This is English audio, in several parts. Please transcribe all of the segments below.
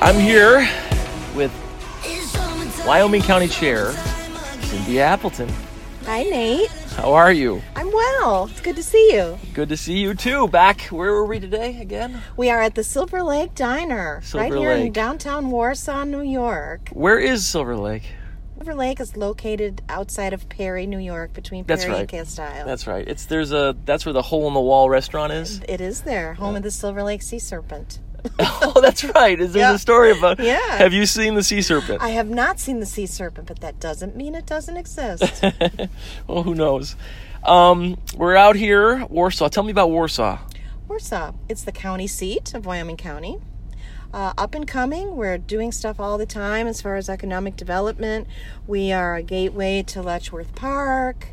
I'm here with Wyoming County Chair Cindy Appleton. Hi, Nate. How are you? I'm well. It's good to see you. Good to see you too. Back, where were we today again? We are at the Silver Lake Diner, Silver right here in downtown Warsaw, New York. Where is Silver Lake? Silver Lake is located outside of Perry, New York, between That's Perry and right. Castile. That's right. It's there's a that's where the hole in the wall restaurant is. it is there, home of the Silver Lake Sea Serpent. oh, that's right. Is there Yeah. a story about? Yeah. Have you seen the sea serpent? I have not seen the sea serpent, but that doesn't mean it doesn't exist. well, who knows? Um, we're out here, Warsaw. Tell me about Warsaw. Warsaw. It's the county seat of Wyoming County. Uh, up and coming, we're doing stuff all the time as far as economic development. We are a gateway to Letchworth Park.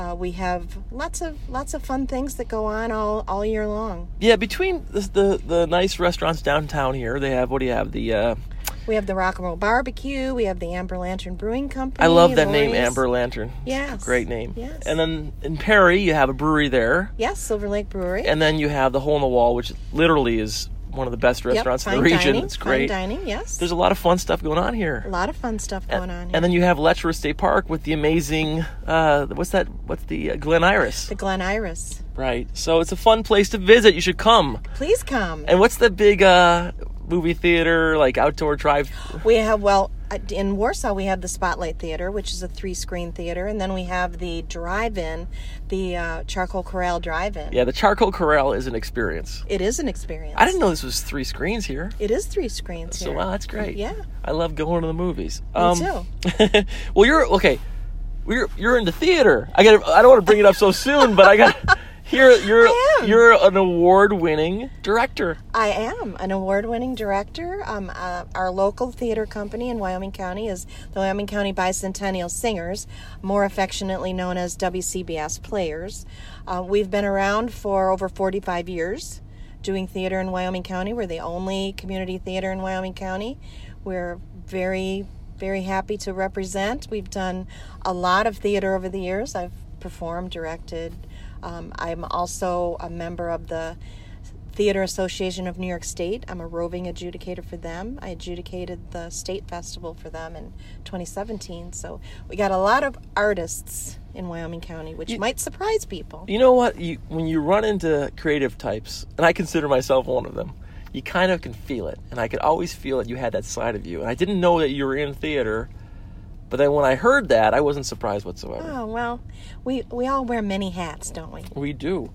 Uh, we have lots of lots of fun things that go on all, all year long. Yeah, between the, the the nice restaurants downtown here, they have what do you have? The uh, We have the Rock and Roll Barbecue. We have the Amber Lantern Brewing Company. I love that name, Amber Lantern. Yes. Great name. Yes. And then in Perry, you have a brewery there, Yes, Silver Lake Brewery. and then you have the Hole in the Wall, which literally is one of the best Yep, restaurants in the region. Dining, it's great. Dining, yes. There's a lot of fun stuff going on here. a lot of fun stuff going on here. And then you have Letchworth State Park with the amazing, uh, what's that? What's the uh, Glen Iris? the Glen Iris. Right. So it's a fun place to visit. You should come. Please come. And what's the big uh, movie theater, like outdoor drive? We have, well, in Warsaw, we have the Spotlight Theater, which is a three screen theater. And then we have the drive in, the uh, Charcoal Corral Drive in. Yeah, the Charcoal Corral is an experience. It is an experience. I didn't know this was three screens here. It is three screens So here. wow, that's great. Yeah. I love going to the movies. Me too. well, you're okay. You're you're into theater. I got. I don't want to bring it up so soon, but I got. You're am. you're an award-winning director. I am an award winning director. Um, uh, our local theater company in Wyoming County is the Wyoming County Bicentennial Singers, more affectionately known as WCBS Players. Uh, we've been around for over 45 years doing theater in Wyoming County. We're the only community theater in Wyoming County. We're very, very happy to represent. We've done a lot of theater over the years. I've performed, directed. Um, I'm also a member of the Theater Association of New York State. I'm a roving adjudicator for them. I adjudicated the state festival for them in 2017. So we got a lot of artists in Wyoming County, which might surprise people. You know what? You when you run into creative types, and I consider myself one of them, you kind of can feel it, and I could always feel that you had that side of you. And I didn't know that you were in theater, but then when I heard that, I wasn't surprised whatsoever. Oh well, we we all wear many hats, don't we? We do.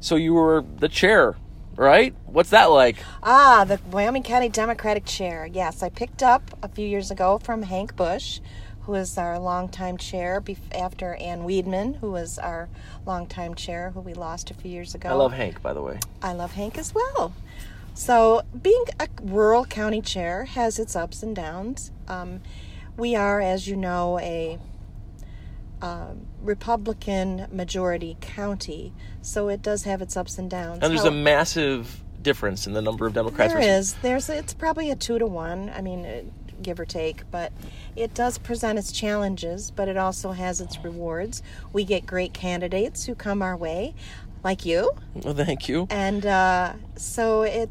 So you were the chair, right? What's that like? Ah, the Wyoming County Democratic Chair. Yes, I picked up a few years ago from Hank Bush, who is our longtime chair, after Ann Weedman, who was our longtime chair, who we lost a few years ago. I love Hank, by the way. I love Hank as well. So, being a rural county chair has its ups and downs. Um, we are, as you know, a um, Republican majority county, so it does have its ups and downs. And there's How- a massive difference in the number of Democrats. there versus- is. There's. It's probably a two to one. I mean, uh, give or take, but it does present its challenges, but it also has its rewards. We get great candidates who come our way, like you, Well, thank you. and uh, so it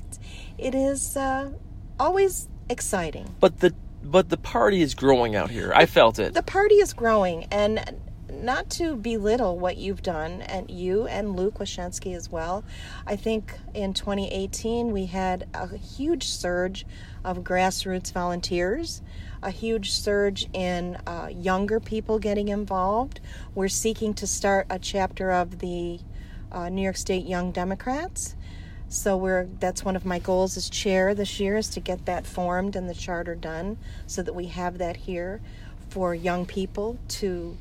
it is uh, always exciting. But the but the party is growing out here. I felt it. The party is growing, and not to belittle what you've done, and you and Luke Wochensky as well. I think in 2018 we had a huge surge of grassroots volunteers, a huge surge in uh, younger people getting involved. We're seeking to start a chapter of the uh, New York State Young Democrats. So we're that's one of my goals as chair this year is to get that formed and the charter done so that we have that here for young people to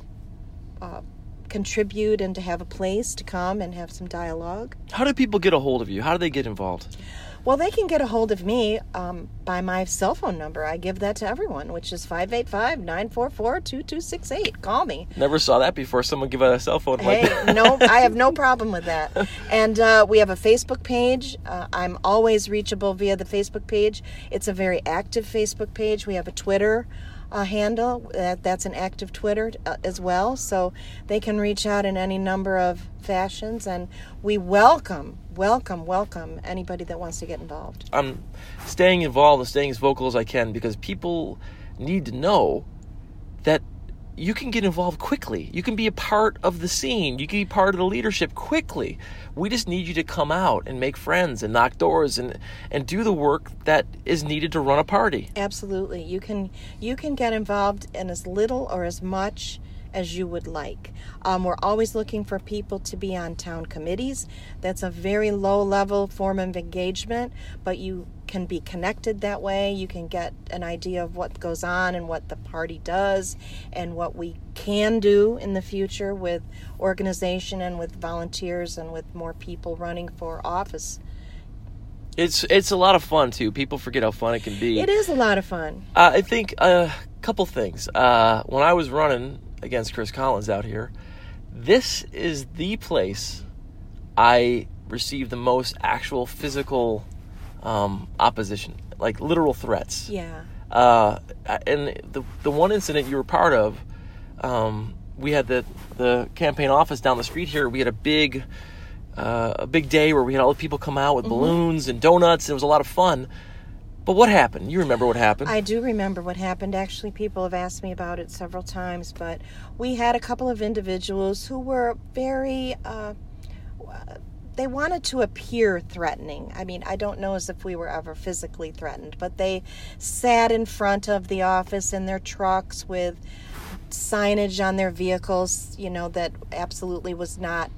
uh, contribute and to have a place to come and have some dialogue. How do people get a hold of you? How do they get involved? Well, they can get a hold of me um, by my cell phone number. I give that to everyone, which is 585 944 2268. Call me. Never saw that before. Someone give a cell phone like Hey, that. no, I have no problem with that. And uh, we have a Facebook page. Uh, I'm always reachable via the Facebook page. It's a very active Facebook page. We have a Twitter. Uh, handle. That, that's an active Twitter uh, as well, so they can reach out in any number of fashions, and we welcome, welcome, welcome anybody that wants to get involved. I'm staying involved and staying as vocal as I can because people need to know that you can get involved quickly. You can be a part of the scene. You can be part of the leadership quickly. We just need you to come out and make friends and knock doors and and do the work that is needed to run a party. Absolutely. You can you can get involved in as little or as much as you would like. Um, we're always looking for people to be on town committees. That's a very low level form of engagement, but you can be connected that way. You can get an idea of what goes on and what the party does and what we can do in the future with organization and with volunteers and with more people running for office. It's it's a lot of fun too. People forget how fun it can be. It is a lot of fun. Uh, I think a uh, couple things. Uh, when I was running against Chris Collins out here, this is the place I received the most actual physical um, opposition, like literal threats. Yeah. Uh, and the the one incident you were part of, um, we had the the campaign office down the street here. We had a big uh, a big day where we had all the people come out with mm-hmm. balloons and donuts. And it was a lot of fun. But what happened? You remember what happened? I do remember what happened. Actually, people have asked me about it several times. But we had a couple of individuals who were very. Uh, they wanted to appear threatening. I mean, I don't know as if we were ever physically threatened, but they sat in front of the office in their trucks with signage on their vehicles, you know, that absolutely was not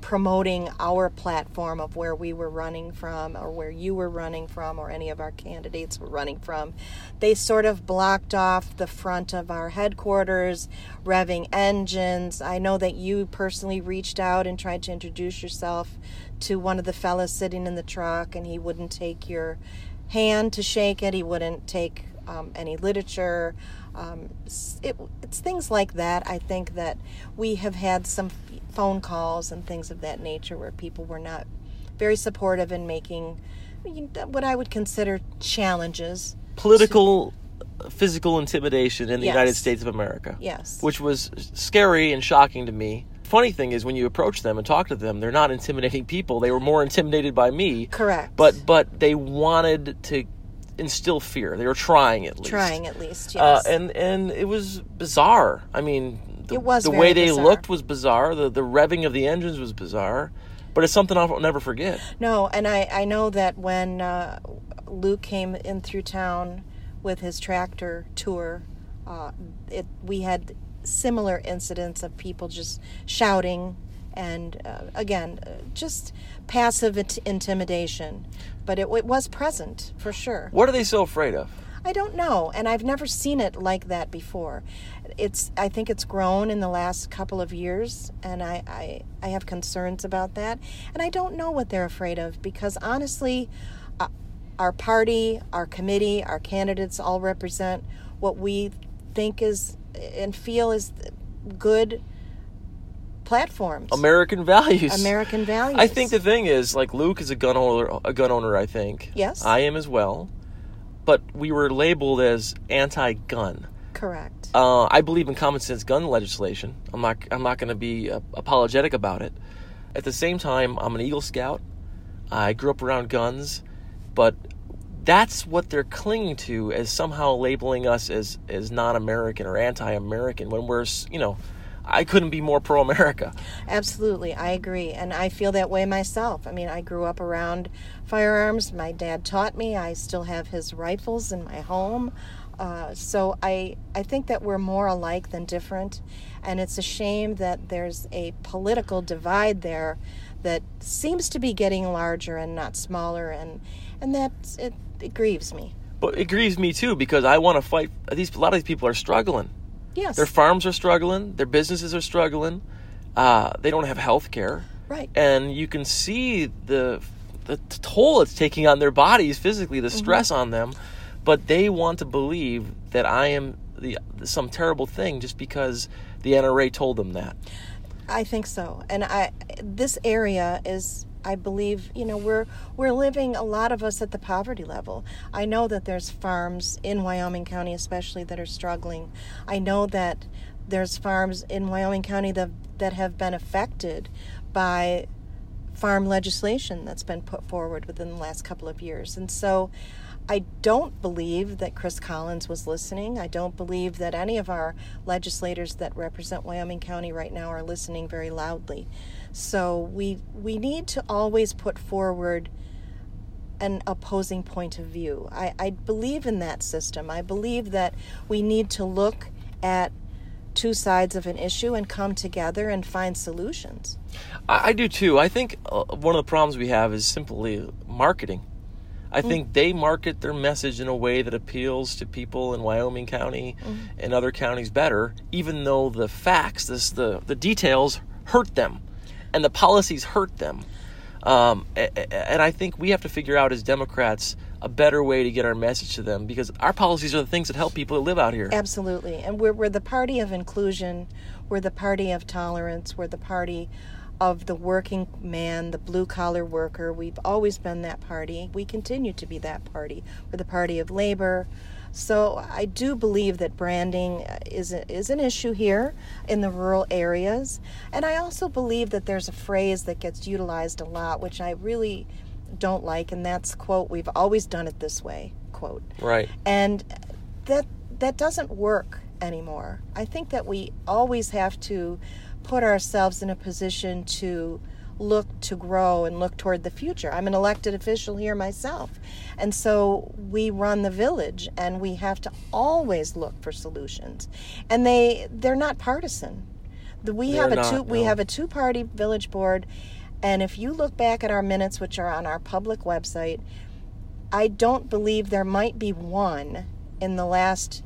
promoting our platform of where we were running from or where you were running from or any of our candidates were running from. They sort of blocked off the front of our headquarters, revving engines. I know that you personally reached out and tried to introduce yourself to one of the fellas sitting in the truck, and he wouldn't take your hand to shake it, he wouldn't take um, any literature. Um, it, it's things like that. I think that we have had some phone calls and things of that nature where people were not very supportive in making what I would consider challenges. Political, to, physical intimidation in the yes. United States of America. Yes. Which was scary and shocking to me. Funny thing is, when you approach them and talk to them, they're not intimidating people. They were more intimidated by me. Correct. But but they wanted to instill fear. They were trying at least. Trying at least, uh, yes. Uh, and and it was bizarre. I mean, the, it was the way they bizarre. looked was bizarre. The the revving of the engines was bizarre, but it's something I'll never forget. No, and I I know that when uh, Luke came in through town with his tractor tour, uh, it we had similar incidents of people just shouting and uh, again uh, just passive intimidation but it, it was present for sure. What are they so afraid of? I don't know, and I've never seen it like that before. It's I think it's grown in the last couple of years, and I, I, I have concerns about that, and I don't know what they're afraid of because honestly, uh, our party, our committee, our candidates all represent what we think is and feel is good platforms. American values. American values. I think the thing is, like Luke is a gun owner. A gun owner, I think. Yes. I am as well but we were labeled as anti-gun. Correct. Uh, I believe in common sense gun legislation. I'm not. I'm not going to be uh, apologetic about it. At the same time, I'm an Eagle Scout. I grew up around guns, but that's what they're clinging to as somehow labeling us as as non-American or anti-American when we're you know I couldn't be more pro America. Absolutely, I agree. And I feel that way myself. I mean, I grew up around firearms. My dad taught me. I still have his rifles in my home. Uh, so I, I think that we're more alike than different. And it's a shame that there's a political divide there that seems to be getting larger and not smaller. And, and that it, it grieves me. But it grieves me too because I want to fight. These a lot of these people are struggling Yes. Their farms are struggling. Their businesses are struggling. Uh, they don't have health care. Right. And you can see the the toll it's taking on their bodies physically, the mm-hmm. stress mm-hmm. on them. But they want to believe that I am the some terrible thing just because the NRA told them that. I think so. And I this area is I believe you know we're we're living a lot of us at the poverty level. I know that there's farms in Wyoming County, especially that are struggling. I know that there's farms in Wyoming County that that have been affected by farm legislation that's been put forward within the last couple of years, and so. I don't believe that Chris Collins was listening. I don't believe that any of our legislators that represent Wyoming County right now are listening very loudly. So we we need to always put forward an opposing point of view. I, I believe in that system. I believe that we need to look at two sides of an issue and come together and find solutions. I, I do too. I think uh, one of the problems we have is simply marketing. I think mm. they market their message in a way that appeals to people in Wyoming County mm. and other counties better, even though the facts, this, the, the details hurt them and the policies hurt them. Um, and I think we have to figure out as Democrats a better way to get our message to them because our policies are the things that help people that live out here. Absolutely. And we're, we're the party of inclusion, we're the party of tolerance, we're the party of the working man, the blue collar worker. We've always been that party. We continue to be that party. We're the party of labor. So I do believe that branding is a, is an issue here in the rural areas, and I also believe that there's a phrase that gets utilized a lot, which I really don't like, and that's quote We've always done it this way quote. Right. And that that doesn't work anymore. I think that we always have to put ourselves in a position to look to grow and look toward the future. I'm an elected official here myself. And so we run the village and we have to always look for solutions. And they they're not partisan. We they're have a not, two no. we have a two party village board and if you look back at our minutes which are on our public website, I don't believe there might be one in the last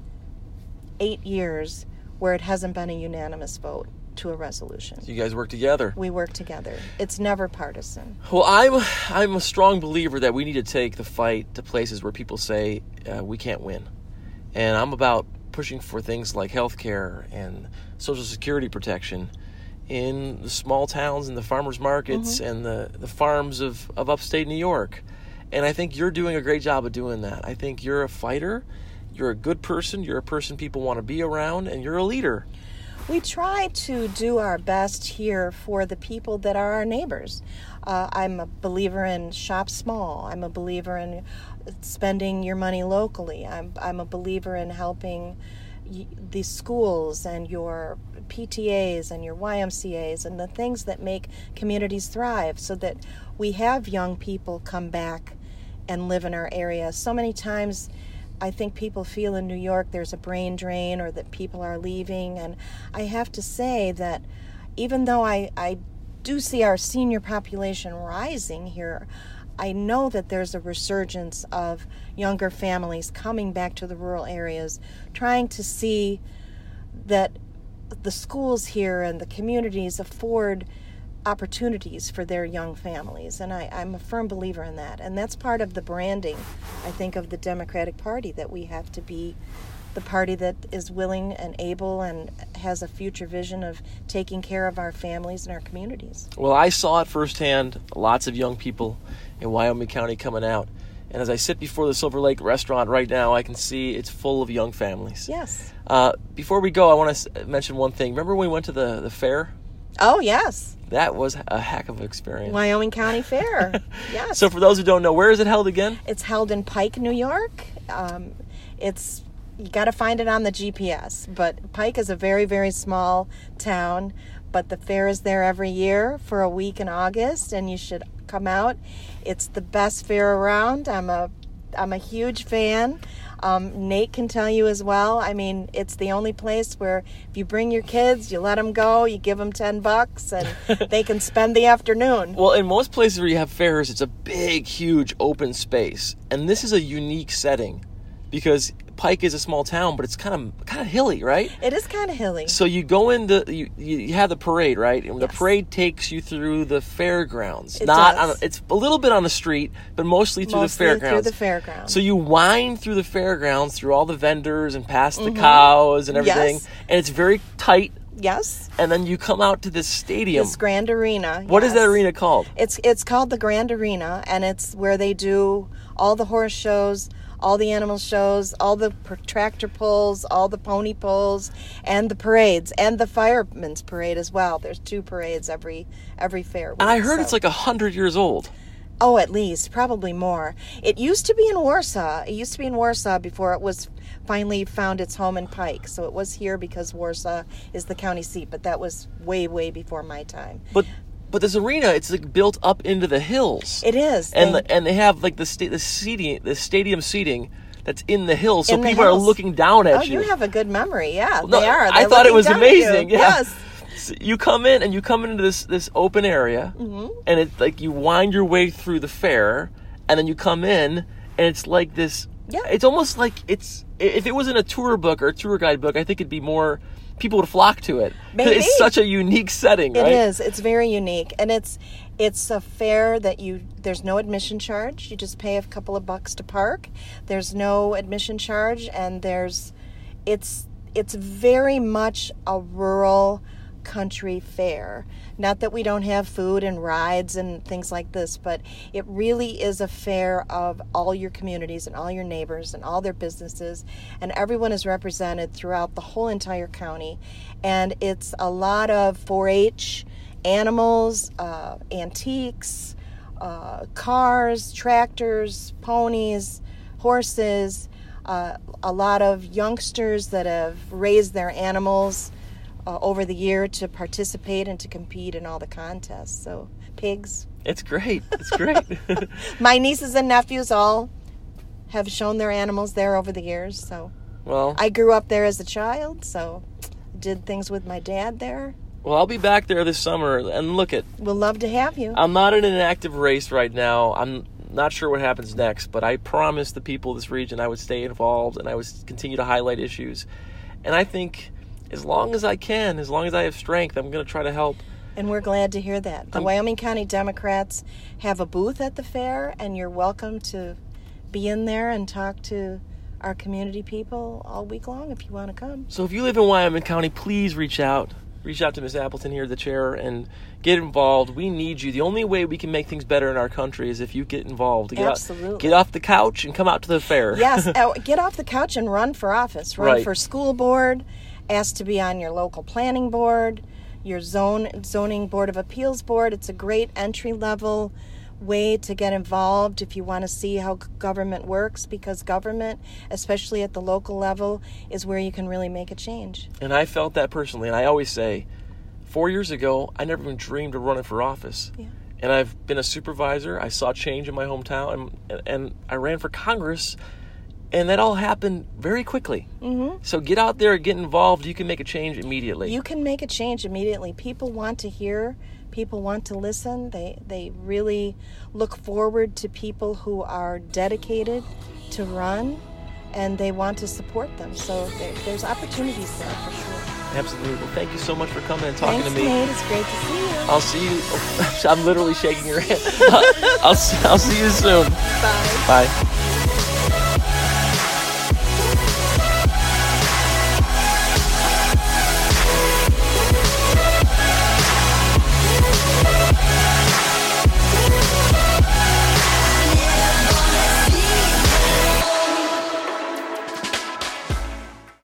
8 years where it hasn't been a unanimous vote to a resolution. So you guys work together. We work together. It's never partisan. Well, I'm I'm a strong believer that we need to take the fight to places where people say uh, we can't win, and I'm about pushing for things like health care and social security protection in the small towns and the farmers markets mm-hmm. and the, the farms of, of upstate New York. And I think you're doing a great job of doing that. I think you're a fighter, you're a good person, you're a person people want to be around, and you're a leader we try to do our best here for the people that are our neighbors. Uh, I'm a believer in shop small. I'm a believer in spending your money locally. I'm, I'm a believer in helping the schools and your PTAs and your YMCAs and the things that make communities thrive so that we have young people come back and live in our area. So many times, I think people feel in New York there's a brain drain or that people are leaving. And I have to say that even though I, I do see our senior population rising here, I know that there's a resurgence of younger families coming back to the rural areas, trying to see that the schools here and the communities afford opportunities for their young families. And I, I'm a firm believer in that. And that's part of the branding, I think, of the Democratic Party that we have to be the party that is willing and able and has a future vision of taking care of our families and our communities. Well, I saw it firsthand. Lots of young people in Wyoming County coming out. And as I sit before the Silver Lake restaurant right now, I can see it's full of young families. Yes. Uh, before we go, I want to mention one thing. Remember when we went to the, the fair? Oh, yes. That was a heck of an experience. Wyoming County Fair. yes. So, for those who don't know, where is it held again? It's held in Pike, New York. Um, it's you got to find it on the GPS, but Pike is a very, very small town. But the fair is there every year for a week in August, and you should come out. It's the best fair around. I'm a I'm a huge fan. Um, Nate can tell you as well. I mean, it's the only place where if you bring your kids, you let them go, you give them 10 bucks, and they can spend the afternoon. Well, in most places where you have fairs, it's a big, huge open space. And this is a unique setting because Pike is a small town, but it's kind of kind of hilly, right? It is kind of hilly. So you go into you, you have the parade, right? And yes. the parade takes you through the fairgrounds. It Not on it's a little bit on the street, but mostly through Mostly the fairgrounds. Through the fairgrounds. So you wind through the fairgrounds through all the vendors and past the cows and everything, Mm-hmm. Yes. and it's very tight Yes. and then you come out to this stadium. This Grand Arena. What is that arena called? It's it's called the Grand Arena, and it's where they do all the horse shows, all the animal shows, all the tractor pulls, all the pony pulls, and the parades, and the firemen's parade as well. There's two parades every every fair. And I heard so- it's like a hundred years old. Oh, at least, probably more. It used to be in Warsaw. It used to be in Warsaw before it was finally found its home in Pike. So it was here because Warsaw is the county seat, but that was way, way before my time. But but this arena, it's like built up into the hills. It is. and They- the, and they have like the the seating, the stadium seating that's in the hills, so the people are looking down at you. oh, you. you have a good memory. Yeah, No, they are. I They're thought it was down at you. amazing. Yeah. Yes. So you come in and you come into this this open area, Mm-hmm. and it's like you wind your way through the fair, and then you come in, and it's like this. Yeah. It's almost like it's if it was in a tour book or a tour guide book, I think it'd be more people would flock to it. Maybe. It's such a unique setting, It right? is. It's very unique, and it's it's a fair that you. There's no admission charge. You just pay a couple of bucks to park. There's no admission charge, and there's, it's it's very much a rural country fair. Not that we don't have food and rides and things like this, but it really is a fair of all your communities and all your neighbors and all their businesses, and everyone is represented throughout the whole entire county. And it's a lot of 4 H animals, uh, antiques, uh, cars, tractors, ponies, horses, uh, a lot of youngsters that have raised their animals uh, over the year to participate and to compete in all the contests. So, pigs. It's great. It's great. My nieces and nephews all have shown their animals there over the years. So, well, I grew up there as a child, so did things with my dad there. well, I'll be back there this summer, and look at. We'll love to have you. I'm not in an active race right now. I'm not sure what happens next, but I promised the people of this region I would stay involved and I would continue to highlight issues. And I think as long as I can, as long as I have strength, I'm going to try to help. And we're glad to hear that. The I'm- Wyoming County Democrats have a booth at the fair, and you're welcome to be in there and talk to our community people all week long if you want to come. So if you live in Wyoming County, please reach out. Reach out to Miss Appleton here, the chair, and get involved. We need you. The only way we can make things better in our country is if you get involved. Get out- Absolutely. get off the couch and come out to the fair. Yes, get off the couch and run for office. Run Right. for school board, ask to be on your local planning board, your zone zoning board of appeals board. It's a great entry level way to get involved if you want to see how government works because government, especially at the local level, is where you can really make a change. And I felt that personally. And I always say, four years ago, I never even dreamed of running for office. Yeah. And I've been a supervisor. I saw change in my hometown, and, and I ran for Congress. And that all happened very quickly. Mm-hmm. So get out there, get involved. You can make a change immediately. You can make a change immediately. People want to hear, people want to listen. They they really look forward to people who are dedicated to run and they want to support them. So there, there's opportunities there for sure. Absolutely. Well, thank you so much for coming and talking Thanks, to me. Nate. It's great to see you. I'll see you. I'm literally shaking your hand. I'll, I'll see you soon. Bye. Bye.